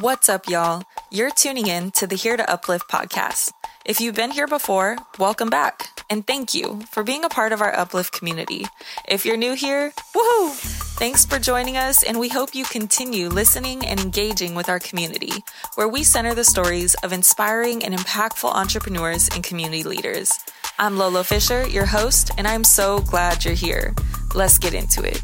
What's up, y'all? You're tuning in to the Here to Uplift podcast. If you've been here before, welcome back. And thank you for being a part of our Uplift community. If you're new here, woohoo! Thanks for joining us, and we hope you continue listening and engaging with our community, where we center the stories of inspiring and impactful entrepreneurs and community leaders. I'm Lolo Fisher, your host, and I'm so glad you're here. Let's get into it.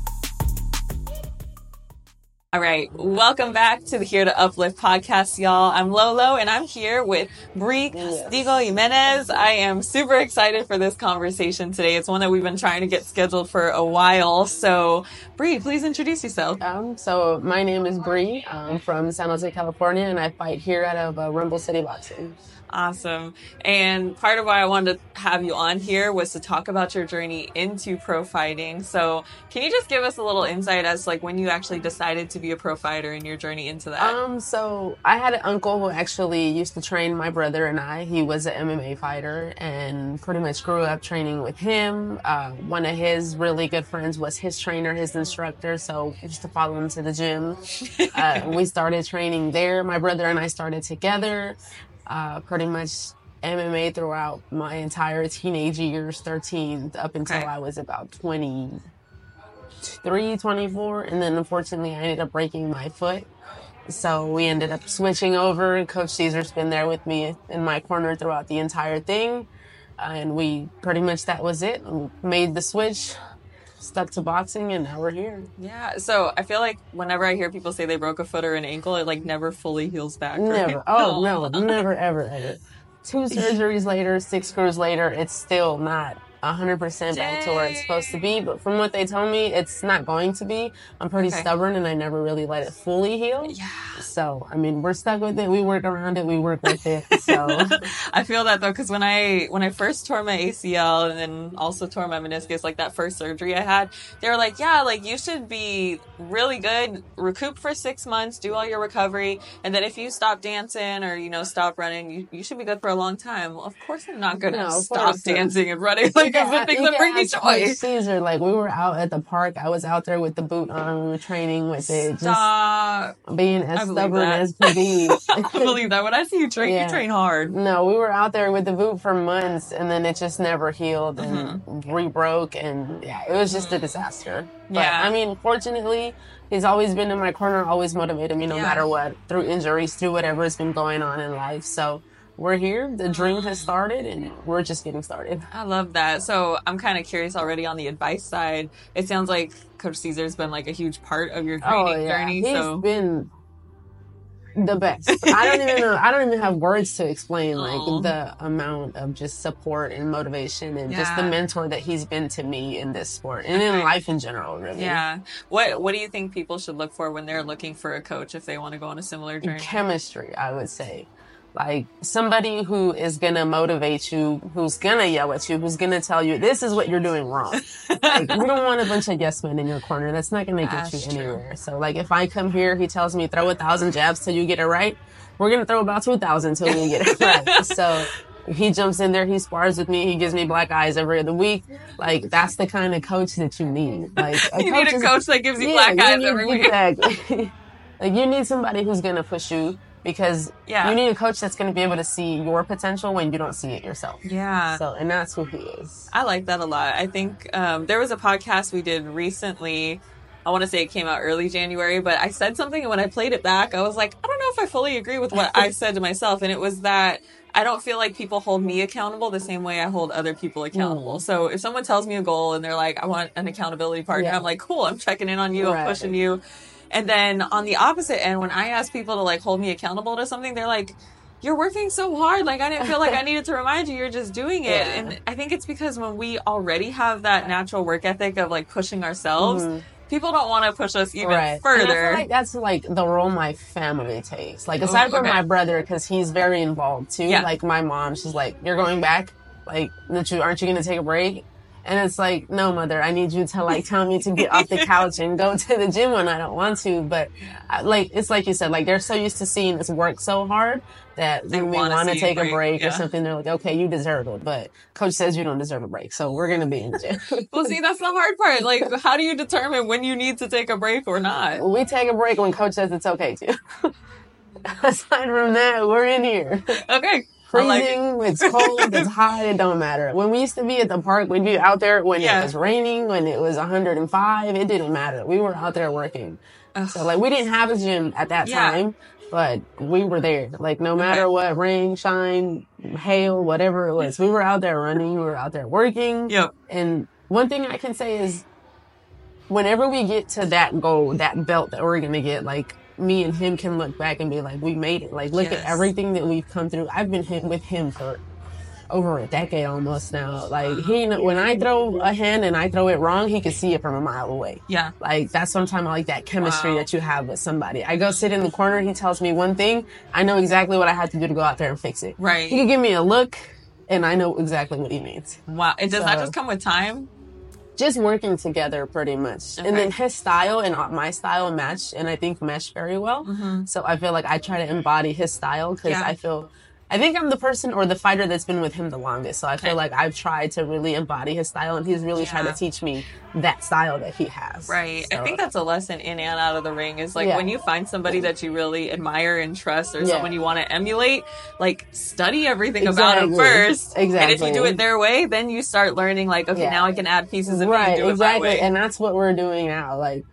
All right, welcome back to the Here to Uplift podcast, y'all. I'm Lolo, and I'm here with Bri Castigo Jimenez. I am super excited for this conversation today. It's one that we've been trying to get scheduled for a while. So, Bri, please introduce yourself. Um, so my name is Bri. I'm from San Jose, California, and I fight here out of uh, Rumble City Boxing. Awesome. And part of why I wanted to have you on here was to talk about your journey into pro fighting. So, can you just give us a little insight as like when you actually decided to be a pro fighter and your journey into that? Um, so I had an uncle who actually used to train my brother and I. He was an MMA fighter and pretty much grew up training with him. Uh, one of his really good friends was his trainer, his instructor. So I used to follow him to the gym. uh, we started training there. My brother and I started together uh, pretty much MMA throughout my entire teenage years, 13 up until Okay. I was about 23, 24. And then unfortunately, I ended up breaking my foot. So we ended up switching over. Coach Cesar's been there with me in my corner throughout the entire thing. And we pretty much, that was it. We made the switch, stuck to boxing, and now we're here. yeah. So, I feel like whenever I hear people say they broke a foot or an ankle, it like never fully heals back. right? Never. Oh, no, never, ever, ever. Two surgeries later, six screws later, it's still not 100% back to where it's supposed to be. But from what they told me, it's not going to be. I'm pretty Okay. stubborn and I never really let it fully heal. Yeah. So, I mean, we're stuck with it. We work around it. We work with it. So, I feel that though, because when I when I first tore my ACL and then also tore my meniscus, like that first surgery I had, they were like, "Yeah, like you should be really good, recoup for six months, do all your recovery, and then if you stop dancing or you know stop running, you, you should be good for a long time." Well, of course, I'm not gonna No, stop dancing and running. Like It's the can- things that can bring me joy. Cesar, like we were out at the park. I was out there with the boot on. We were training with it. Just being as stubborn that. as could be. I believe that when I see you train, Yeah. you train hard. No, we were out there with the boot for months and then it just never healed and Mm-hmm. re-broke and yeah, it was just a disaster. But Yeah. I mean, fortunately, he's always been in my corner, always motivated me no Yeah. matter what, through injuries, through whatever's been going on in life. So we're here, the dream has mm. started and we're just getting started. I love that. So I'm kind of curious already on the advice side. It sounds like Coach Cesar's been like a huge part of your oh, training journey. Oh, He's so been the best. I don't even know. I don't even have words to explain like Aw. the amount of just support and motivation and just the mentor that he's been to me in this sport and in life in general. Really, yeah. What What do you think people should look for when they're looking for a coach if they want to go on a similar journey? chemistry. I would say. Like somebody who is gonna motivate you, who's gonna yell at you, who's gonna tell you this is what you're doing wrong. like we don't want a bunch of yes men in your corner. That's not gonna get That's you true. anywhere. So like if I come here, he tells me throw a thousand jabs till you get it right. We're gonna throw about two thousand till we get it right. So he jumps in there, he spars with me, he gives me black eyes every other week. Like that's the kind of coach that you need. Like you need a is- coach that gives you yeah, black eyes need- every week. Exactly. like you need somebody who's gonna push you because Yeah. you need a coach that's gonna be able to see your potential when you don't see it yourself. Yeah. So and that's who he is. I like that a lot. I think um, there was a podcast we did recently. I want to say it came out early January, but I said something and when I played it back, I was like, I don't know if I fully agree with what I said to myself. And it was that I don't feel like people hold me accountable the same way I hold other people accountable. So if someone tells me a goal and they're like, I want an accountability partner, Yeah. I'm like, cool, I'm checking in on you, I'm pushing you. And then on the opposite end, when I ask people to like hold me accountable to something, they're like, you're working so hard. Like I didn't feel like I needed to remind you. You're just doing it. Yeah. And I think it's because when we already have that natural work ethic of like pushing ourselves, people don't want to push us even Mm-hmm. right. Further. like that's like the role my family takes. Like aside from okay. my brother, because he's very involved too. Yeah. Like my mom, she's like, "You're going back? Like, don't you aren't you gonna take a break?" And it's like, no, mother, I need you to like tell me to get off the couch and go to the gym when I don't want to. But I- uh, like, it's like you said, like they're so used to seeing us work so hard that They when we wanna want to take a break, break yeah. or something, they're like, okay, you deserve it. But coach says you don't deserve a break. So we're going to be in the gym. well, see, that's the hard part. Like, how do you determine when you need to take a break or not? we take a break when coach says it's okay to. aside from that, we're in here. Okay. I like it. It's cold, it's hot, it don't matter. When we used to be at the park, we'd be out there when Yeah. it was raining, when it was 105, it didn't matter. We were out there working. Ugh. So like we didn't have a gym at that Yeah. time, but we were there. Like no matter Okay. what, rain, shine, hail, whatever it was, we were out there running, we were out there working. Yep. And one thing I can say is whenever we get to that goal, that belt that we're gonna get, like me and him can look back and be like, we made it. Like look Yes. at everything that we've come through. I've been hit with him for over a decade almost now. Like he, when I throw a hand and I throw it wrong, he can see it from a mile away. Yeah. Like that's sometimes like that chemistry Wow. that you have with somebody. I go sit in the corner, he tells me one thing, I know exactly what I have to do to go out there and fix it. Right. He can give me a look, and I know exactly what he means. Wow. It does that just come with time? Just working together, pretty much. Okay. And then his style and my style match, and I think mesh very well. So I feel like I try to embody his style because Mm-hmm. Yeah. I feel. I think I'm the person or the fighter that's been with him the longest. So I feel Okay. like I've tried to really embody his style, and he's really Yeah. to teach me that style that he has. Right. I think that's a lesson in and out of the ring is like Yeah. when you find somebody that you really admire and trust or Yeah. someone you want to emulate, like study everything about them Exactly. first. And if you do it their way, then you start learning like, okay, now I can add pieces of me right exactly it my way. and that's what we're doing now like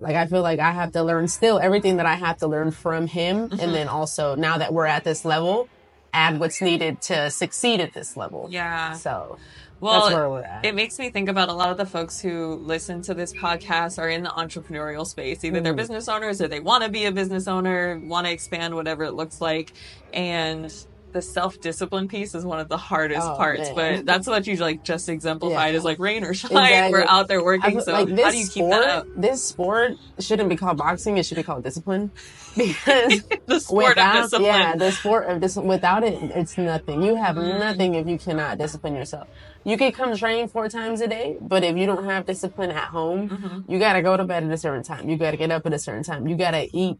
like i feel like i have to learn still everything that i have to learn from him Mm-hmm. and then also now that we're at this level add what's needed to succeed at this level yeah. so Well, that's where we're at it makes me think about a lot of the folks who listen to this podcast are in the entrepreneurial space. Either they're Mhm. business owners or they want to be a business owner, want to expand whatever it looks like. And the self discipline piece is one of the hardest Oh, parts, man. but that's what you like just exemplified Yeah. is like rain or shine. Exactly. We're out there working. So like how do you keep sport that up? this sport shouldn't be called boxing it should be called discipline because The sport of without discipline. yeah the sport of dis- without it it's nothing you have Mm. nothing if you cannot discipline yourself you can come train four times a day but if you don't have discipline at home Mm-hmm. you gotta go to bed at a certain time you gotta get up at a certain time you gotta eat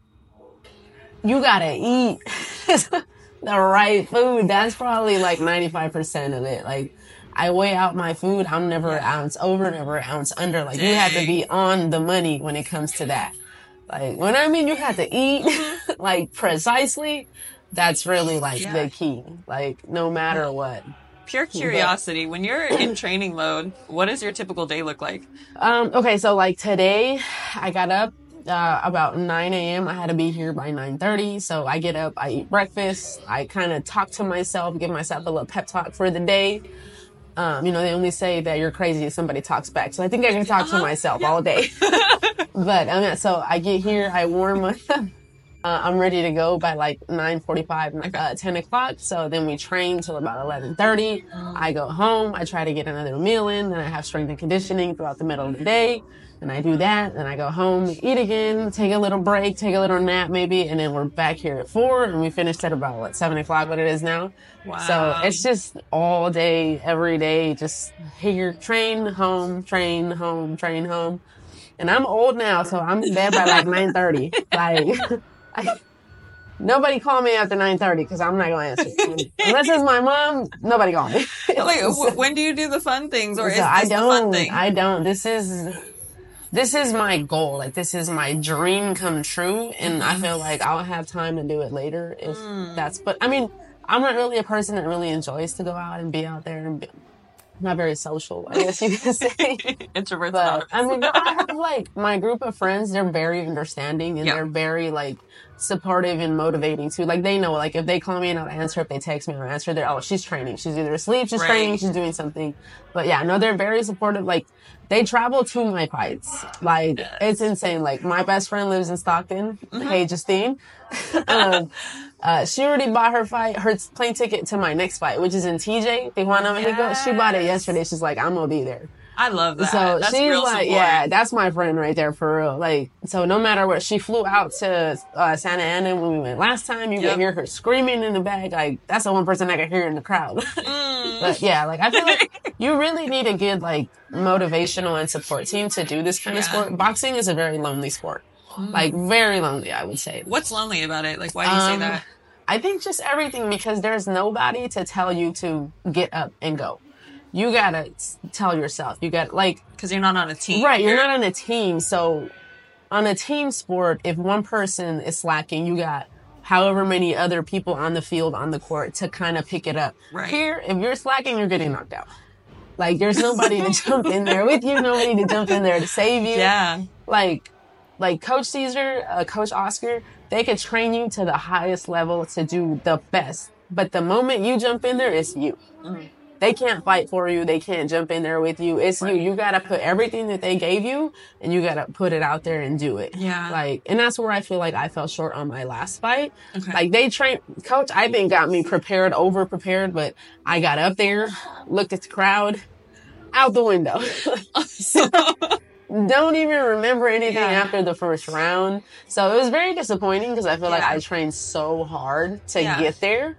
you gotta eat the right food that's probably like 95% of it like I weigh out my food. I'm never an ounce over, never an ounce under. Like you have to be on the money when it comes to that. Like when I mean you have to eat like precisely, that's really like Yeah. the key. Like no matter what. Pure curiosity. When you're in training mode, what does your typical day look like? Um, okay, so like today, I got up uh, about 9 a.m. I had to be here by 9:30. So I get up, I eat breakfast, I kind of talk to myself, give myself a little pep talk for the day. Um, you know, they only say that you're crazy if somebody talks back. So I think I can talk to myself all day. but mean, so I get here, I warm up. Uh, I'm ready to go by like 9:45, uh, 10 o'clock. So then we train till about 11:30. I go home. I try to get another meal in. Then I have strength and conditioning throughout the middle of the day. And I do that. Then I go home, eat again, take a little break, take a little nap maybe, and then we're back here at four. And we finished at about what seven o'clock, what it is now. Wow. So it's just all day, every day, just here, train home, train home, train home. And I'm old now, so I'm in bed by like 9:30. Like. I, nobody call me after 9.30 because I'm not going to answer. Unless it's my mom, nobody call me. Like, w- when do you do the fun things, or is So this I the fun don't, thing? I don't. This is, this is my goal. Like, this is my dream come true. And I feel like I'll have time to do it later if Hmm. that's, but I mean, I'm not really a person that really enjoys to go out and be out there and be, not very social, I guess you could say. Introverts. But. I mean, I have like my group of friends. They're very understanding and Yeah. they're very like supportive and motivating too. Like they know, like if they call me and I'll answer. If they text me, I'll answer. They're oh, she's training. She's either asleep, she's Right. training, she's doing something. But yeah, no, they're very supportive. Like they travel to my fights. Like it's insane. Like my best friend lives in Stockton. Mm-hmm. Hey, Justine. um, uh, she already bought her fight, her plane ticket to my next fight, which is in TJ, Tijuana, Mexico. She bought it yesterday. She's like, I'm gonna be there. I love that. So That's she's like, support. yeah, that's my friend right there for real. Like, so no matter what, she flew out to uh, Santa Ana when we went last time. You Yep. could hear her screaming in the back. Like, that's the one person I could hear in the crowd. Mm. but yeah, like I feel like you really need a good like motivational and support team to do this kind of sport. Boxing is a very lonely sport. Like very lonely, I would say. What's lonely about it? Like, why do you say Um, that? I think just everything because there's nobody to tell you to get up and go. You gotta tell yourself. You got like Because you're not on a team. Right, you're not on a team. So on a team sport, if one person is slacking, you got however many other people on the field on the court to kind of pick it up. Right. Here, if you're slacking, you're getting knocked out. Like there's nobody to jump in there with you, nobody to jump in there to save you. Yeah. Like like Coach Cesar, uh, Coach Oscar, they could train you to the highest level to do the best. But the moment you jump in there, it's you. Mm. They can't fight for you. They can't jump in there with you. It's you. You gotta put everything that they gave you and you gotta put it out there and do it. Yeah. Like, and that's where I feel like I fell short on my last fight. Okay. Like they train, coach, I think got me prepared, over prepared, but I got up there, looked at the crowd, out the window. Don't even remember anything Yeah. after the first round. So it was very disappointing because I feel like I trained so hard to Yeah. get there.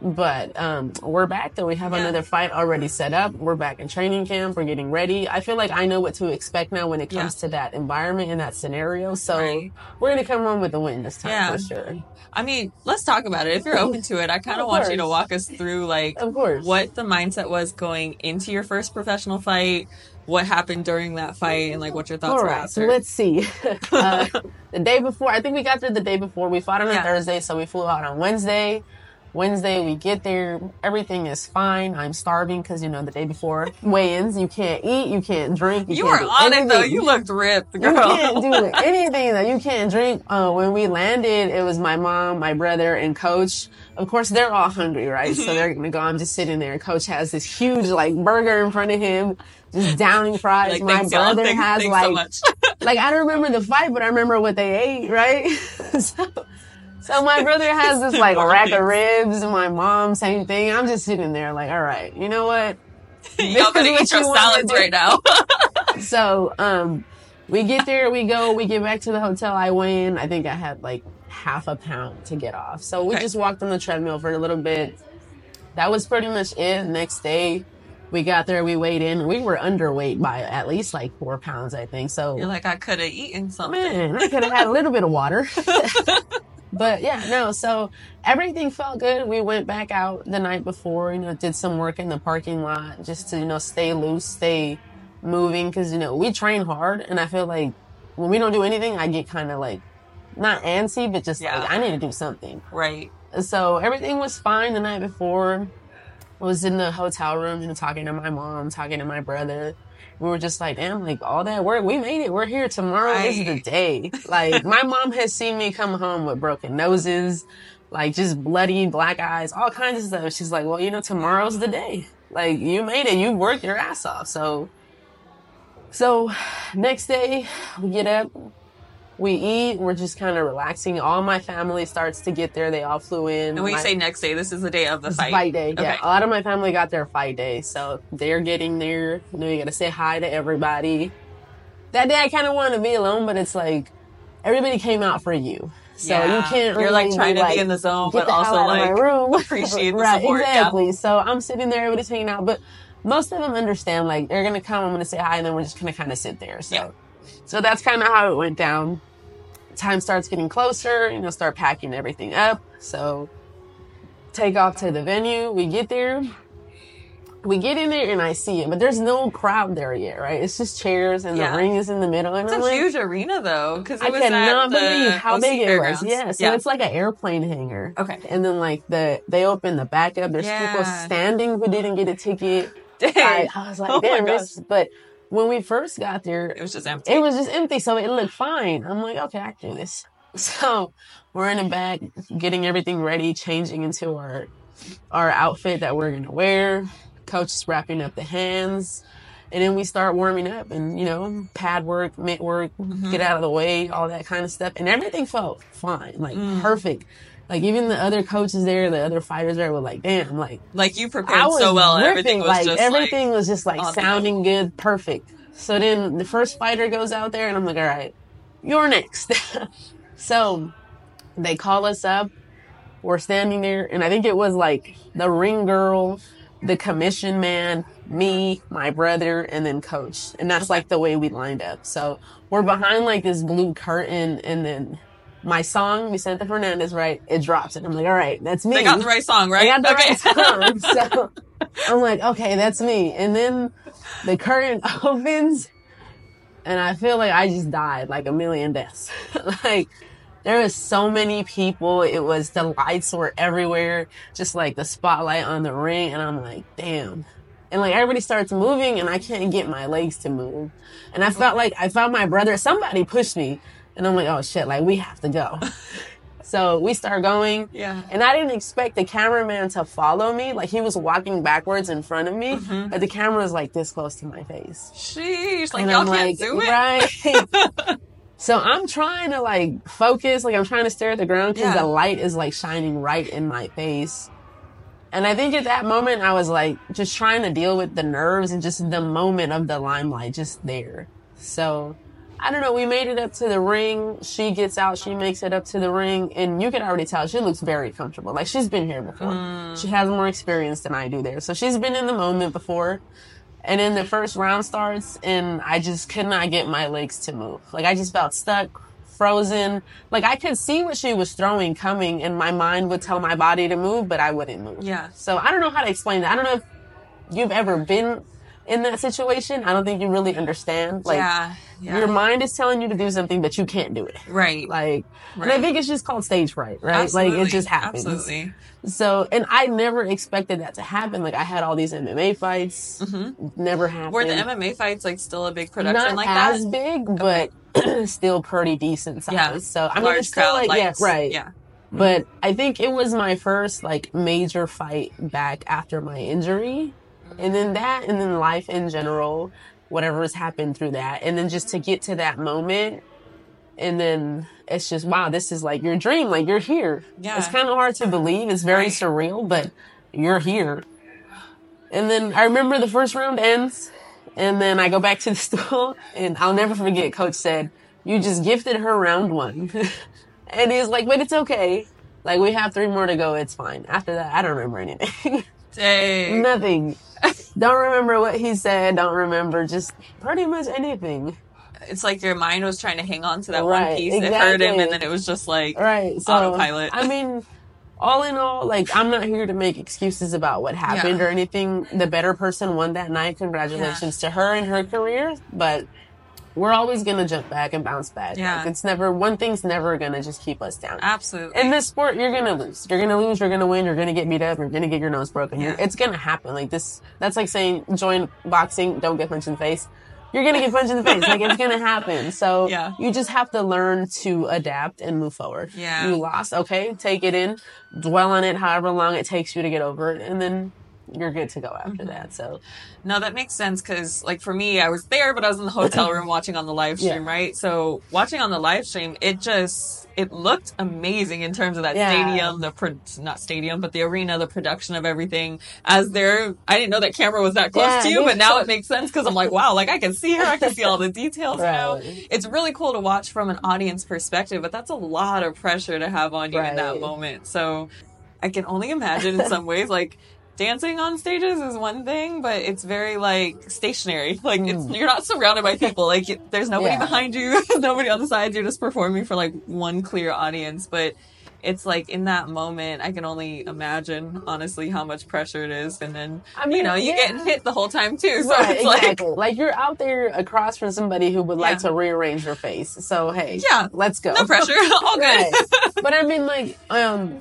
But um, we're back though. We have Yeah. another fight already set up. We're back in training camp. We're getting ready. I feel like I know what to expect now when it comes to that environment and that scenario. So Right. we're gonna come home with a win this time Yeah. for sure. I mean, let's talk about it. If you're open to it, I kind of Of want you to walk us through like Of course. what the mindset was going into your first professional fight, what happened during that fight, and like what your thoughts All were right, so let's see. uh, the day before, I think we got there the day before. We fought on a Yeah. Thursday, so we flew out on Wednesday. Wednesday, we get there. Everything is fine. I'm starving because, you know, the day before weigh-ins, you can't eat, you can't drink. you can't were on it though. anything. You looked ripped, You can't do anything that you can't drink. Uh, when we landed, it was my mom, my brother, and coach. Of course, they're all hungry, right? So they're gonna go. I'm just sitting there. Coach has this huge like burger in front of him, just downing fries. like, my brother Thanks, has thanks like so much. like I don't remember the fight, but I remember what they ate, right? so, so my brother has this like rack of ribs, and my mom same thing. I'm just sitting there like, all right, you know what? Y'all This eat your what you wanna salads right now. So um, we get there, we go, we get back to the hotel. I weigh in. I think I had like half a pound to get off. So we Okay. just walked on the treadmill for a little bit. That was pretty much it. Next day. We got there, we weighed in. We were underweight by at least like four pounds, I think. So You're like, I could have eaten something. Man, I could have had a little bit of water. but yeah, no, so everything felt good. We went back out the night before, you know, did some work in the parking lot just to, you know, stay loose, stay moving. Cause, you know, we train hard and I feel like when we don't do anything, I get kind of like, not antsy, but just Yeah. like, I need to do something. Right. So everything was fine the night before. I was in the hotel room, you know, talking to my mom, talking to my brother. We were just like, damn, like all that work, we made it. We're here. Tomorrow is the day. Like my mom has seen me come home with broken noses, like just bloody black eyes, all kinds of stuff. She's like, well, you know, tomorrow's the day. Like you made it. You worked your ass off. So, so next day we get up, we eat, we're just kind of relaxing. All my family starts to get there. They all flew in. And we say next day, this is the day of the fight. fight day. Yeah, a lot of my family got their fight day, so they're getting there. You know, you got to say hi to everybody. That day, I kind of wanted to be alone, but it's like everybody came out for you, so Yeah. you can't. You're, like, trying to be in the zone, but the also, out of my like, room. appreciate the right, support, yeah. exactly. So I'm sitting there, everybody's hanging out, but most of them understand. Like they're gonna come, I'm gonna say hi, and then we're just gonna kind of sit there. So, Yeah. so that's kind of how it went down. Time starts getting closer, you know, start packing everything up. So take off to the venue. We get there. We get in there and I see it, but there's no crowd there yet, right? It's just chairs and Yeah. the ring is in the middle. And It's I'm a like, huge arena though, because I cannot believe how big it was. Yeah, so yeah. it's like an airplane hangar. Okay. And then like the they open the back up. There's people standing who didn't get a ticket. I, I was like, Oh my damn, this. But when we first got there, it was just empty. it was just empty, so it looked fine. I'm like, okay, I can do this. So we're in the back, getting everything ready, changing into our our outfit that we're gonna wear. Coach is wrapping up the hands, and then we start warming up, and you know, pad work, mitt work, Mm-hmm. get out of the way, all that kind of stuff, and everything felt fine, like Mm. perfect. Like even the other coaches there, the other fighters there were like, damn, like like you prepared so well, and everything was like just everything like was just like sounding good, perfect. So then the first fighter goes out there, and I'm like, all right, you're next. so they call us up. We're standing there, and I think it was like the ring girl, the commission man, me, my brother, and then coach. And that's like the way we lined up. So we're behind like this blue curtain, and then my song, Vicente Fernandez, right? It drops, and I'm like, all right, that's me. they got the right song, right? I got the okay. right song. So I'm like, okay, that's me. And then the curtain opens and I feel like I just died like a million deaths. like there was so many people. It was the lights were everywhere, just like the spotlight on the ring. And I'm like, damn. And like everybody starts moving and I can't get my legs to move. And I felt like I found my brother, somebody pushed me. And I'm like, oh shit, like we have to go. so we start going. Yeah. And I didn't expect the cameraman to follow me. Like he was walking backwards in front of me, mm-hmm. but the camera was like this close to my face. Sheesh. Like And y'all I'm can't like, do it. right. so I'm trying to like focus, like I'm trying to stare at the ground because Yeah. the light is like shining right in my face. And I think at that moment I was like just trying to deal with the nerves and just the moment of the limelight just there. So I don't know, we made it up to the ring. She gets out, she makes it up to the ring, and you can already tell she looks very comfortable. Like she's been here before. Mm. She has more experience than I do there. So she's been in the moment before. And then the first round starts, and I just could not get my legs to move. Like I just felt stuck, frozen. Like I could see what she was throwing coming, and my mind would tell my body to move, but I wouldn't move. Yeah. So I don't know how to explain that. I don't know if you've ever been in that situation. I don't think you really understand. Like yeah. Yeah. your mind is telling you to do something, but you can't do it. right. Like, and I think it's just called stage fright, right? Like it just happens. Absolutely. So, and I never expected that to happen. Like I had all these MMA fights, mm-hmm. never happened. Were the MMA fights like still a big production Not like as that? big, but still pretty decent size. Yeah. So I mean, Large it's still crowd like lights. yeah, right. Yeah. But I think it was my first like major fight back after my injury. And then that and then life in general, whatever has happened through that. And then just to get to that moment and then it's just wow, this is like your dream, like you're here. Yeah. It's kind of hard to believe. It's very Right. surreal, but you're here. And then I remember the first round ends and then I go back to the stool and I'll never forget coach said, "You just gifted her round 1." and he's like, "But it's okay. Like we have 3 more to go. It's fine." After that, I don't remember anything. Dang. Nothing. don't remember what he said. Don't remember just pretty much anything. It's like your mind was trying to hang on to that Right, one piece. It hurt him, and then it was just like, Right. So Autopilot. I mean, all in all, like I'm not here to make excuses about what happened Yeah. or anything. The better person won that night. Congratulations to her and her career. But we're always gonna jump back and bounce back. Yeah. Like, it's never one thing's never gonna just keep us down. absolutely. In this sport, you're gonna lose. You're gonna lose. You're gonna win. You're gonna get beat up. You're gonna get your nose broken. Yeah. it's gonna happen. Like this. That's like saying join boxing. Don't get punched in the face. You're gonna get punched in the face. Like it's gonna happen. So Yeah. you just have to learn to adapt and move forward. Yeah. You lost. Okay, take it in. Dwell on it. However long it takes you to get over it, and then you're good to go Mm-hmm. after that. So No, that makes sense because, like, for me, I was there, but I was in the hotel room watching on the live stream, Yeah. right? So, watching on the live stream, it just it looked amazing in terms of that Yeah. stadium, the pro- not stadium, but the arena, the production of everything. As there, I didn't know that camera was that close Yeah, to you, but now it makes sense because I'm like, wow, like I can see her, I can see all the details now. It's really cool to watch from an audience perspective, but that's a lot of pressure to have on you in that moment. So, I can only imagine in some ways, like dancing on stages is one thing, but it's very like stationary. Like it's you're not surrounded by people. Like it, there's nobody. Yeah. behind you, nobody on the sides. You're just performing for like one clear audience, but. It's like in that moment, I can only imagine honestly how much pressure it is, and then I mean, you know you yeah. get hit the whole time too. So right, it's like exactly. Like, you're out there across from somebody who would like to rearrange your face. So hey, Yeah. let's go. no pressure, all good. right. But I mean, like, um,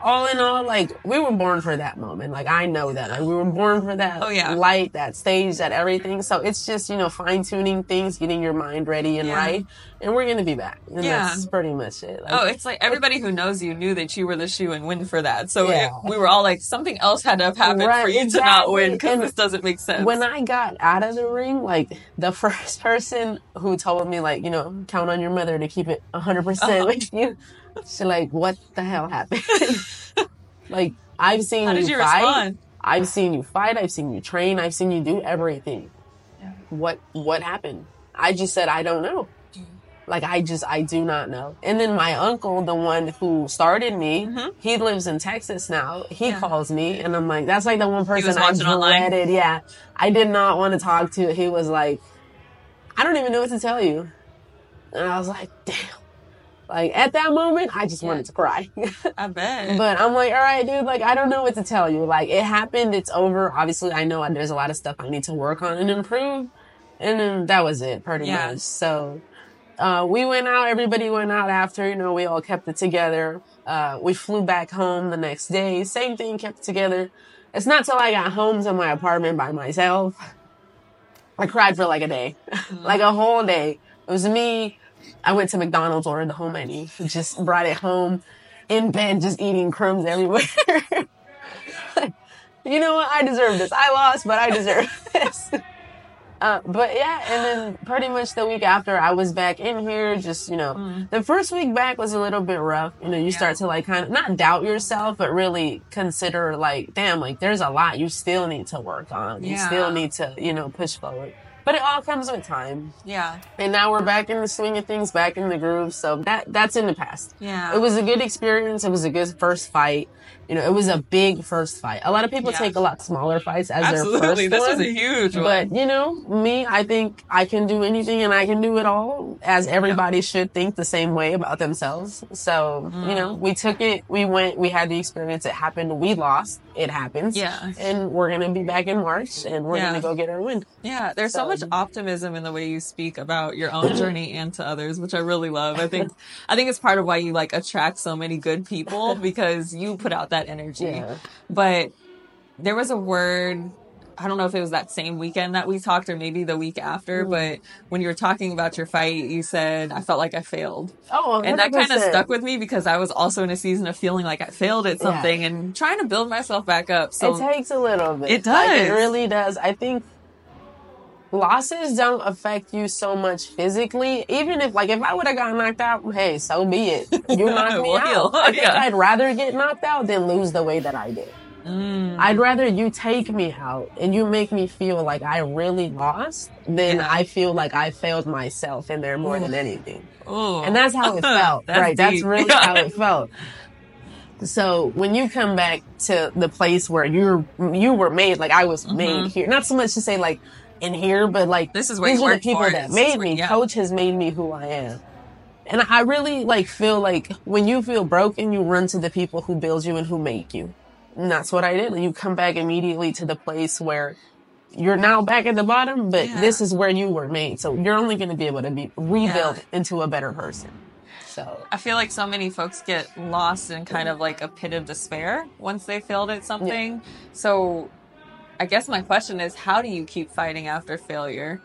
all in all, like, we were born for that moment. Like, I know that. Like, we were born for that Oh, yeah. light, that stage, that everything. So it's just, you know, fine tuning things, getting your mind ready and Yeah. right. And we're going to be back. And Yeah. that's pretty much it. Like, Oh, it's like everybody who knows you knew that you were the shoe and win for that. So Yeah. it, we were all like, something else had to have happened Right, for you to not win because this doesn't make sense. when I got out of the ring, like the first person who told me, like, you know, count on your mother to keep it 100% Uh-huh. with you, she like, what the hell happened? like, I've seen How you, you fight. respond? I've seen you fight. I've seen you train. I've seen you do everything. Yeah. What what happened? I just said I don't know. Like I just I do not know. And then my uncle, the one who started me, Mhm. he lives in Texas now. He Yeah. calls me, and I'm like, that's like the one person I watching online? Yeah, I did not want to talk to. He was like, I don't even know what to tell you, and I was like, damn. Like at that moment, I just Yeah. wanted to cry. I bet. But I'm like, all right, dude, like, I don't know what to tell you. Like, it happened, it's over. Obviously, I know there's a lot of stuff I need to work on and improve. And then that was it, pretty Yeah. much. So, uh, we went out. Everybody went out after. You know, we all kept it together. Uh, we flew back home the next day. Same thing, kept it together. It's not till I got home to my apartment by myself. I cried for like a day, like a whole day. It was me. I went to McDonald's, ordered the home menu, just brought it home in bed, just eating crumbs everywhere. you know what? I deserve this. I lost, but I deserve this. Uh, but yeah, and then pretty much the week after, I was back in here. Just you know, Mm. the first week back was a little bit rough. You know, you start to like kind of not doubt yourself, but really consider like, damn, like there's a lot you still need to work on. You Yeah. still need to you know push forward. But it all comes with time. Yeah. And now we're back in the swing of things, back in the groove. So that that's in the past. Yeah. It was a good experience. It was a good first fight. You know, it was a big first fight. A lot of people Yeah. take a lot smaller fights as Absolutely. their This first was a huge one. But you know, me, I think I can do anything and I can do it all, as everybody should think the same way about themselves. So, you know, Mm. we took it, we went, we had the experience, it happened, we lost, it happens. Yeah. And we're gonna be back in March and we're Yeah. gonna go get our win. Yeah, there's so, So- much optimism in the way you speak about your own journey and to others, which I really love. I think I think it's part of why you like attract so many good people because you put out that energy. Yeah. But there was a word I don't know if it was that same weekend that we talked or maybe the week after, Mm. but when you were talking about your fight, you said, I felt like I failed. Oh, And that kind of stuck with me because I was also in a season of feeling like I failed at something and trying to build myself back up. So it takes a little bit. It Like, it really does. I think losses don't affect you so much physically. Even if, like, if I would have got knocked out, hey, so be it. You knocked me out. I think Yeah. I'd rather get knocked out than lose the way that I did. Mm. I'd rather you take me out and you make me feel like I really lost than Yeah. I feel like I failed myself in there more than anything. Ooh. And that's how it felt. That's right. That's really Yeah. how it felt. So when you come back to the place where you're you were made, like I was made here. Not so much to say like in here, but like. This is these are the people that made where- me. yeah. Coach has made me who I am. And I really like feel like when you feel broken, you run to the people who build you and who make you. And that's what I did. And you come back immediately to the place where you're now back at the bottom, but Yeah. this is where you were made. So you're only going to be able to be rebuilt Yeah. into a better person. So I feel like so many folks get lost in kind of like a pit of despair once they failed at something. So I guess my question is how do you keep fighting after failure?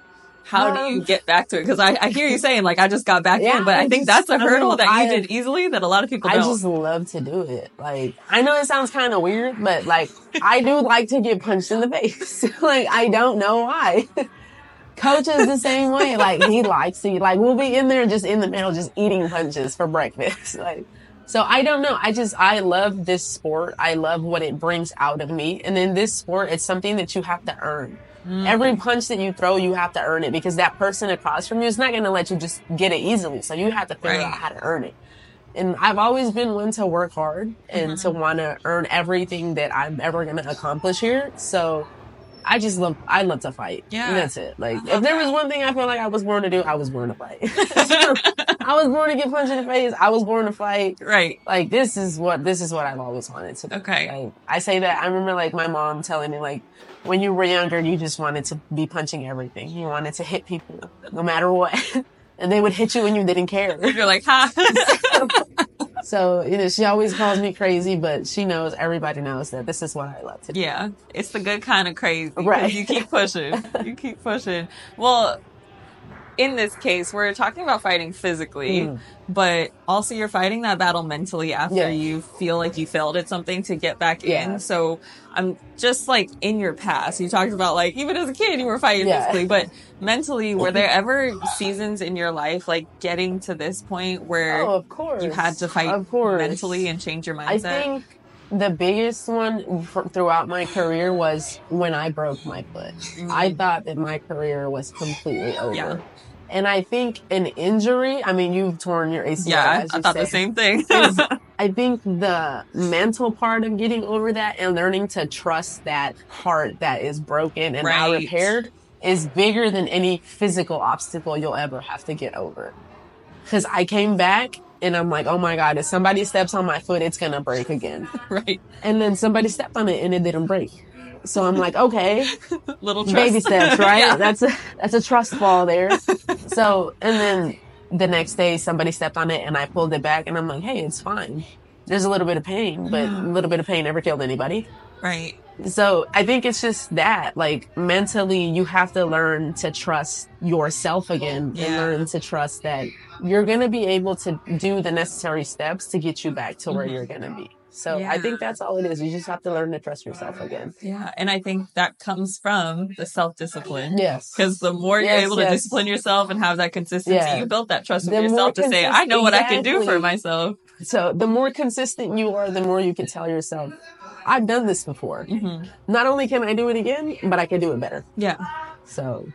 How do you Um, get back to it? Because I, I hear you saying like I just got back Yeah, in, but I I think just- that's a I hurdle mean, that you I- did easily that a lot of people I don't. just love to do it. Like, I know it sounds kind of weird, but like, I do like to get punched in the face. like, I don't know why. Coach is the same way. Like, he likes to, like, we'll be in there just in the middle, just eating punches for breakfast. like, so I don't know. I just, I love this sport. I love what it brings out of me. And in this sport, it's something that you have to earn. Mm. Every punch that you throw, you have to earn it because that person across from you is not going to let you just get it easily. So you have to figure Right. out how to earn it. And I've always been one to work hard and to mm-hmm. want to earn everything that I'm ever going to accomplish here. So I just love, I love to fight. Yeah. And that's it. Like, if there was one thing I feel like I was born to do, I was born to fight. I was born to get punched in the face. I was born to fight. right. Like, this is what, this is what I've always wanted to do. Okay. Like, I say that, I remember like my mom telling me like, when you were younger, you just wanted to be punching everything. You wanted to hit people no matter what. and they would hit you when you didn't care. You're like, ha. So, you know, she always calls me crazy, but she knows, everybody knows that this is what I love to do. Yeah, it's the good kind of crazy. Right. You keep pushing. you keep pushing. Well, in this case, we're talking about fighting physically, Mm. but also you're fighting that battle mentally after Yeah. you feel like you failed at something to get back Yeah. in. So I'm just like in your past, you talked about like even as a kid you were fighting Yeah. physically, but mentally, were there ever seasons in your life like getting to this point where Oh, of course. you had to fight of course. mentally and change your mindset? I think the biggest one throughout my career was when I broke my foot. I thought that my career was completely over. Yeah. And I think an injury, I mean, you've torn your ACL. yeah, I you thought the same thing. I think the mental part of getting over that and learning to trust that heart that is broken and Right. repaired is bigger than any physical obstacle you'll ever have to get over. Cause I came back and I'm like, oh my God, if somebody steps on my foot, it's gonna break again. right. And then somebody stepped on it and it didn't break. So I'm like, okay, Little trust. baby steps, right? Yeah. That's a that's a trust fall there. so and then the next day somebody stepped on it and I pulled it back and I'm like, hey, it's fine. There's a little bit of pain, but a little bit of pain never killed anybody. Right. So I think it's just that, like mentally, you have to learn to trust yourself again and learn to trust that you're going to be able to do the necessary steps to get you back to where Mhm. you're going to be. So Yeah. I think that's all it is. You just have to learn to trust yourself again. Yeah. And I think that comes from the self discipline. Yes. Because the more you're Yes, able to discipline yourself and have that consistency, Yeah. you built that trust with yourself to say, I know what I can do for myself. So the more consistent you are, the more you can tell yourself, I've done this before. hmm Not only can I do it again, but I can do it better. Yeah. So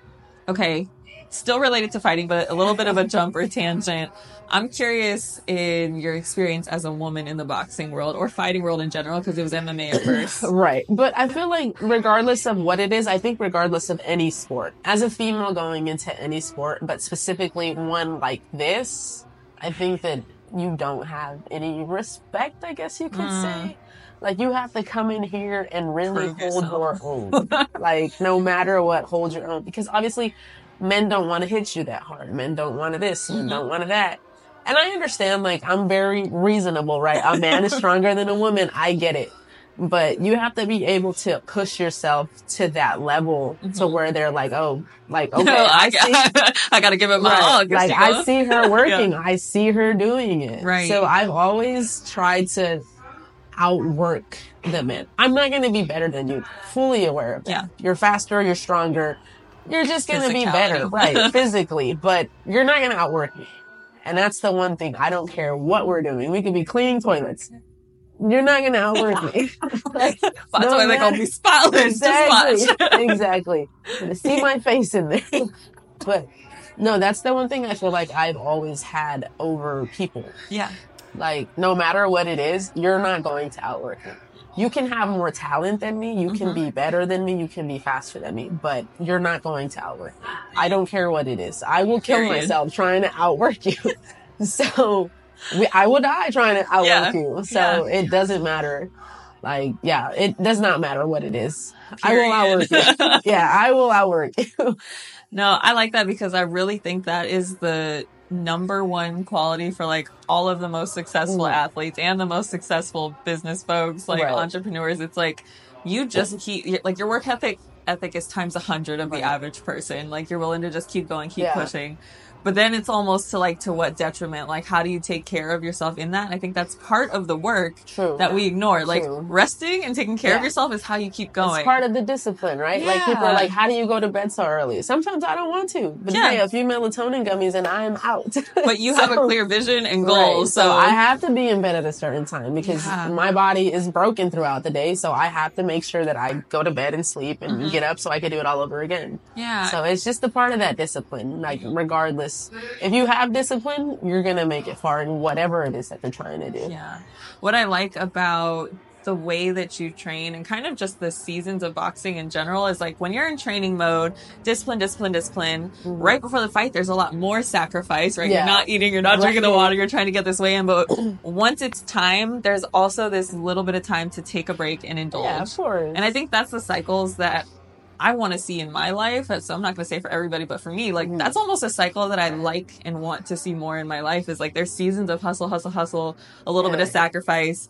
Okay. Still related to fighting, but a little bit of a jump or tangent. I'm curious in your experience as a woman in the boxing world or fighting world in general, because it was MMA at first. Right. But I feel like regardless of what it is, I think regardless of any sport, as a female going into any sport, but specifically one like this, I think that you don't have any respect, I guess you could Mm. say. Like you have to come in here and really Prove hold your own. like no matter what, hold your own. Because obviously men don't want to hit you that hard. Men don't want to this, men Mhm. don't want to that. And I understand, like, I'm very reasonable, right? A man is stronger than a woman. I get it. But you have to be able to push yourself to that level to Mhm. where they're like, oh, like, okay, No, I, I, see. I gotta give it my Right. all. Like, I see her working. I see her doing it. Right. So I've always tried to outwork the men. I'm not going to be better than you. Fully aware of that. Yeah. You're faster. You're stronger. You're just going to be better, right? Physically, but you're not going to outwork me. And that's the one thing. I don't care what we're doing. We could be cleaning toilets. You're not going to outwork me. Like, That's no why they're be spotless. exactly. Exactly. To see my face in there. but no, that's the one thing I feel like I've always had over people. yeah. Like, no matter what it is, you're not going to outwork me. You can have more talent than me. You can Mhm. be better than me. You can be faster than me, but you're not going to outwork me. I don't care what it is. I will kill Period. myself trying to outwork you. so we, I will die trying to outwork Yeah. you. So it doesn't matter. Like, yeah, it does not matter what it is. I will outwork you. Yeah, I will outwork you. No, I like that because I really think that is the number one quality for like all of the most successful Mm. athletes and the most successful business folks, like Right. entrepreneurs. It's like you just keep like your work ethic ethic is times a hundred of Right. the average person. Like you're willing to just keep going, keep Yeah. pushing. But then it's almost to like to what detriment? Like how do you take care of yourself in that? And I think that's part of the work True. that we ignore. Like resting and taking care of yourself is how you keep going. It's part of the discipline, right? Like people are like, how do you go to bed so early? Sometimes I don't want to, but Yeah. a few melatonin gummies and I am out. but you have a clear vision and Right. goals. So I have to be in bed at a certain time because Yeah. my body is broken throughout the day. So I have to make sure that I go to bed and sleep and Mhm. get up so I can do it all over again. yeah. So it's just a part of that discipline. Like regardless, if you have discipline, you're gonna make it far in whatever it is that you're trying to do. Yeah. What I like about the way that you train and kind of just the seasons of boxing in general is like when you're in training mode, discipline, discipline, discipline. Mhm. Right before the fight, there's a lot more sacrifice, right? Yeah. You're not eating, you're not drinking the water, you're trying to get this way in. But once it's time, there's also this little bit of time to take a break and indulge. Yeah, of course. And I think that's the cycles that I want to see in my life. So I'm not going to say for everybody, but for me, like Mhm. that's almost a cycle that I like and want to see more in my life is like there's seasons of hustle, hustle, hustle, a little bit of sacrifice,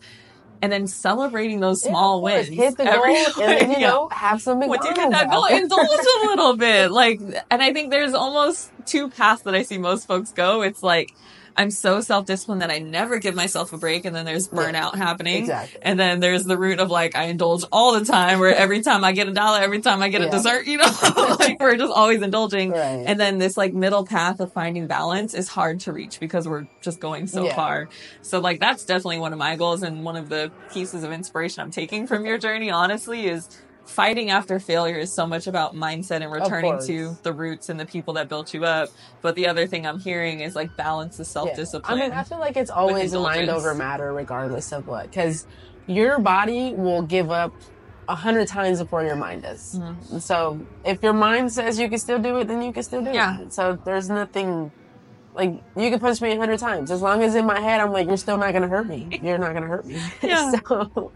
and then celebrating those small course. wins. Hit the goal and then, you Yeah. know, have some Once you hit that goal, indulge a little bit. Like, and I think there's almost two paths that I see most folks go. It's like, I'm so self-disciplined that I never give myself a break. And then there's Yeah. burnout happening. Exactly. And then there's the root of like, I indulge all the time where every time I get a dollar, every time I get a dessert, you know, like we're just always indulging. Right. And then this like middle path of finding balance is hard to reach because we're just going so Yeah. far. So like that's definitely one of my goals and one of the pieces of inspiration I'm taking from your journey, honestly, is fighting after failure is so much about mindset and returning to the roots and the people that built you up. But the other thing I'm hearing is like balance the self discipline. I mean, I feel like it's always mind over matter, regardless of what, because your body will give up a hundred times before your mind does. Mhm. So if your mind says you can still do it, then you can still do Yeah. it. So there's nothing. Like you can punch me a hundred times, as long as in my head I'm like, you're still not gonna hurt me. You're not gonna hurt me. Yeah. so,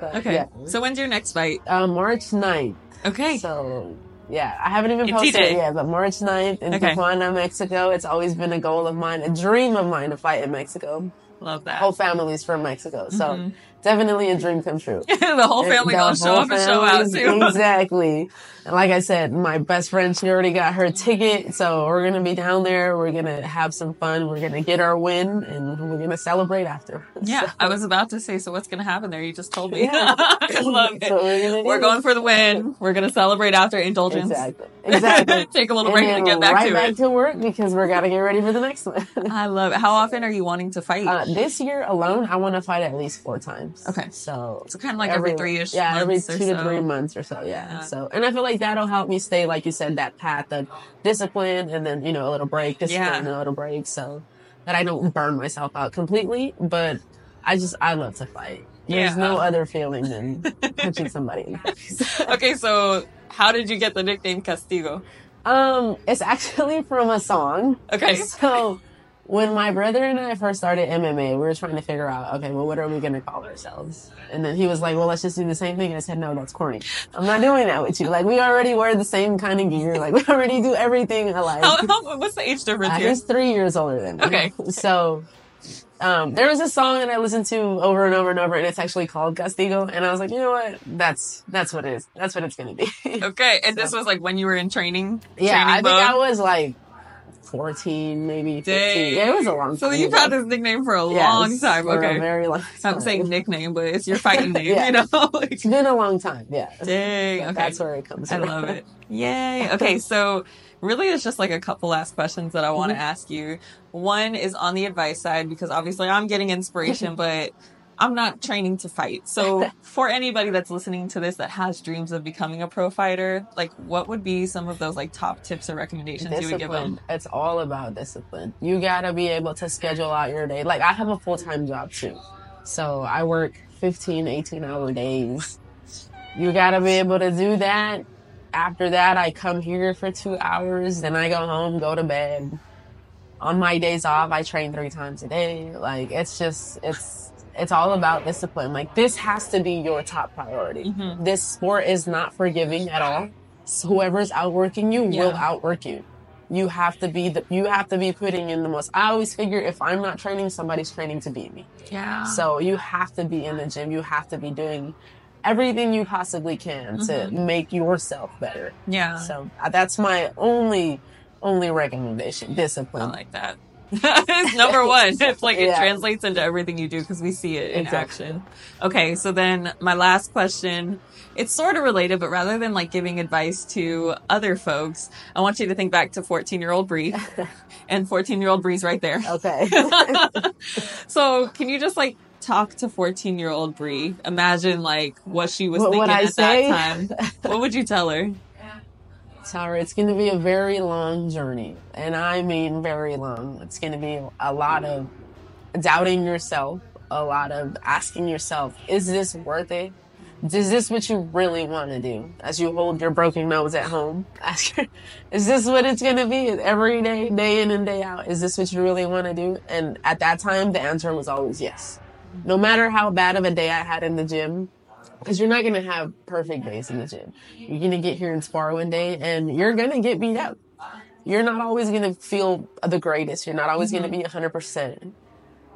but, okay. yeah. So when's your next fight? Uh, March 9th. Okay. So Yeah, I haven't even posted it yet, but March 9th in Okay. Tijuana, Mexico. It's always been a goal of mine, a dream of mine to fight in Mexico. Love that. whole family's from Mexico, so Mhm. Definitely a dream come true. the whole family The gonna show up and show out too. Exactly. And like I said, my best friend, she already got her ticket. So we're going to be down there. We're going to have some fun. We're going to get our win and we're going to celebrate after. Yeah, So, I was about to say, so what's going to happen there? You just told me. Yeah. I love it. We're We're going for the win. We're going to celebrate after indulgence. Exactly. Exactly. Take a little break then and get back right to back it. to work because we're got to get ready for the next one. I love it. How often are you wanting to fight? Uh, this year alone, I want to fight at least four times. Okay. So so kind of like every, three years. yeah, every two to so. three months or so. Yeah. Yeah. So, and I feel like that'll help me stay, like you said, that path of discipline, and then you know a little break, discipline, Yeah. and a little break, so that I don't burn myself out completely. But I just I love to fight. There's Yeah. no other feeling than punching somebody in the face. Okay, so how did you get the nickname Castigo? Um, it's actually from a song. Okay. So when my brother and I first started MMA, we were trying to figure out, okay, well, what are we gonna call ourselves? And then he was like, well, let's just do the same thing. And I said, no, that's corny. I'm not doing that with you. Like, we already wear the same kind of gear. Like, we already do everything alike. How, how, what's the age difference Uh, here? he's three years older than me. Okay. So, um, there was a song that I listened to over and over and over, and it's actually called Castigo. And I was like, you know what? That's that's what it is. That's what it's gonna be. Okay, and this was like when you were in training. yeah, training I think? I was like 14, maybe 15. Dang. Yeah, it was a long time. So you've ago. had this nickname for a Yes, long time. for Okay, a very long time. I'm saying nickname, but it's your fighting name. Yeah. You know, like, It's been a long time. Yeah. dang. Okay, That's where it comes from. I love it. Yay. Okay, so really it's just like a couple last questions that I want to Mm-hmm. ask you. One is on the advice side because obviously I'm getting inspiration, but I'm not training to fight. So for anybody that's listening to this that has dreams of becoming a pro fighter, like what would be some of those like top tips or recommendations you would give them? It's all about discipline. You gotta be able to schedule out your day. Like I have a full time job too. So I work 15, 18 hour days. You gotta be able to do that. After that, I come here for two hours, then I go home, go to bed. On my days off, I train three times a day. Like it's just, it's, it's all about discipline. Like this has to be your top priority. Mhm. This sport is not forgiving at all. So whoever's outworking you will outwork you. You have to be the, you have to be putting in the most. I always figure if I'm not training, somebody's training to beat me. Yeah. So you have to be in the gym. You have to be doing everything you possibly can to Mhm. make yourself better. yeah. So uh, that's my only, only recommendation. I Discipline. like that. it's number one. It's like it Yeah. translates into everything you do because we see it in Exactly. action. Okay, so then my last question, it's sort of related, but rather than like giving advice to other folks, I want you to think back to 14 year old Bri and 14 year old Bri's right there. Okay. So can you just like talk to 14 year old Bri? Imagine like what she was What thinking at say? that time. What would you tell her? Tara, it's going to be a very long journey. And I mean very long. It's going to be a lot of doubting yourself, a lot of asking yourself, is this worth it? Is this what you really want to do? As you hold your broken nose at home, ask is this what it's going to be every day, day in and day out? Is this what you really want to do? And at that time, the answer was always yes. No matter how bad of a day I had in the gym, because you're not going to have perfect days in the gym. You're going to get here and spar one day and you're going to get beat up. You're not always going to feel the greatest. You're not always going to mm-hmm. be 100%.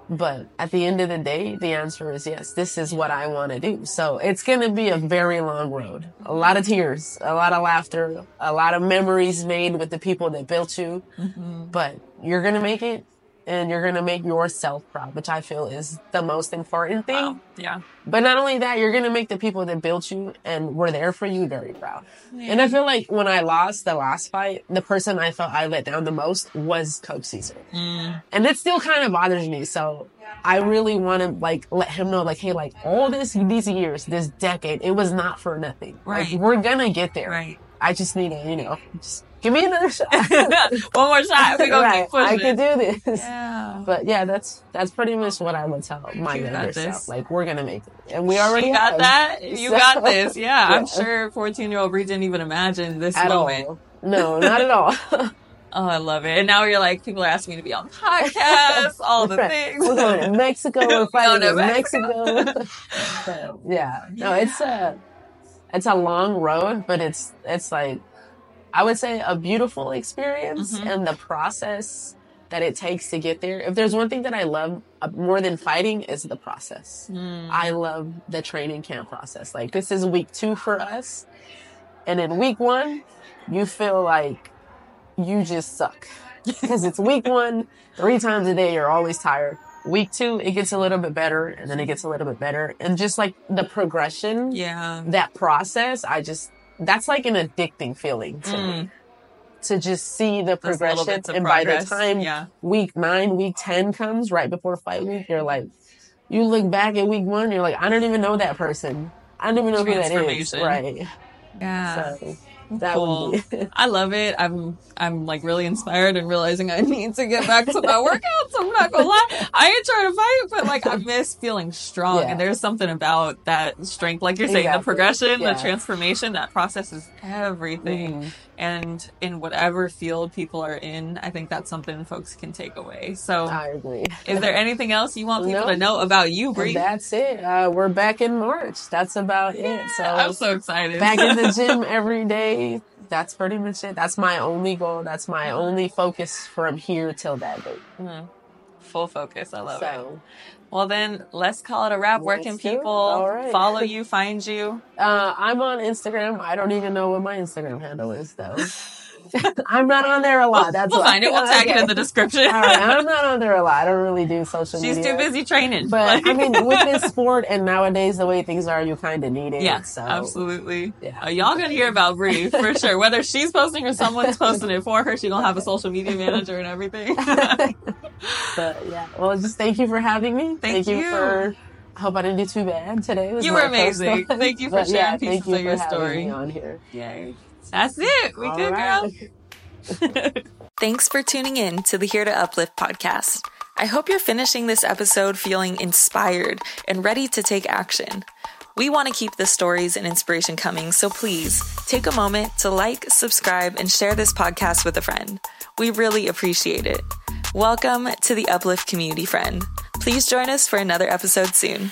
But at the end of the day, the answer is yes, this is what I want to do. So it's going to be a very long road. A lot of tears, a lot of laughter, a lot of memories made with the people that built you. Mm-hmm. But you're going to make it and you're going to make yourself proud, which I feel is the most important thing. Wow. Yeah. But not only that, you're gonna make the people that built you and were there for you very proud. And I feel like when I lost the last fight, the person I felt I let down the most was Coach Cesar. Mm. And it still kind of bothers me. So I really want to like let him know, like, hey, like all this these years, this decade, it was not for nothing. Right. Like we're gonna get there. Right. I just need to, you know, just give me another shot. One more shot. We gonna right. keep pushing. I can do this. Yeah. But yeah, that's that's pretty much what I would tell my You younger self. Like we're gonna make it, and we already You got have. that? You So- got this. Yeah, I'm sure 14 year old Bri didn't even imagine this at moment. all. No, not at all. Oh, I love it. And now you're like, people are asking me to be on podcasts, all the Right. things. We're going to Mexico. We're fighting in to Mexico. So, yeah. No, it's a it's a long road, but it's it's like I would say a beautiful experience Mhm. and the process that it takes to get there. If there's one thing that I love uh, more than fighting is the process. Mm. I love the training camp process. Like this is week two for us. And in week one, you feel like you just suck because it's week one, three times a day, you're always tired. Week two, it gets a little bit better and then it gets a little bit better. And just like the progression, yeah. that process, I just, that's like an addicting feeling to me. Mm. To just see the progression. And by the time yeah. week nine, week 10 comes right before fight week, you're like, you look back at week one, you're like, I don't even know that person. I don't even know who that is. Right. Yeah. So that Cool. be I love it. I'm I'm like really inspired and realizing I need to get back to my workouts. I'm not gonna lie. I ain't trying to fight, but like I miss feeling strong. Yeah. And there's something about that strength, like you're saying, the progression, Yeah. the transformation, that process is everything. Mhm. And in whatever field people are in, I think that's something folks can take away. So I agree. is there anything else you want people No. to know about you, Bri? that's it. Uh, we're back in March. That's about it. So I'm so excited. back in the gym every day. That's pretty much it. That's my only goal. That's my only focus from here till that date. Mhm. Full focus. I love it. Well, then let's call it a wrap. Where can Let's do it. people right. follow you, find you? uh, I'm on Instagram. I don't even know what my Instagram handle is though. I'm not on there a lot. That's we'll why. find it. We'll tag it in the description. All right, I'm not on there a lot. I don't really do social She's media. She's too busy training. But I mean, with this sport and nowadays the way things are, you kind of need it. yeah, so absolutely. Yeah. Uh, y'all gonna hear about Bri for sure. Whether she's posting or someone's posting it for her, she gonna have a social media manager and everything. But yeah, well, just thank you for having me. Thank you. you. for. I hope I didn't do too bad today. Was You were amazing. Thank you for But sharing yeah, pieces thank you of your story. on here. Yay. That's it. We All good, right. girl. Thanks for tuning in to the Here to Uplift podcast. I hope you're finishing this episode feeling inspired and ready to take action. We want to keep the stories and inspiration coming, so please take a moment to like, subscribe, and share this podcast with a friend. We really appreciate it. Welcome to the Uplift community, friend. Please join us for another episode soon.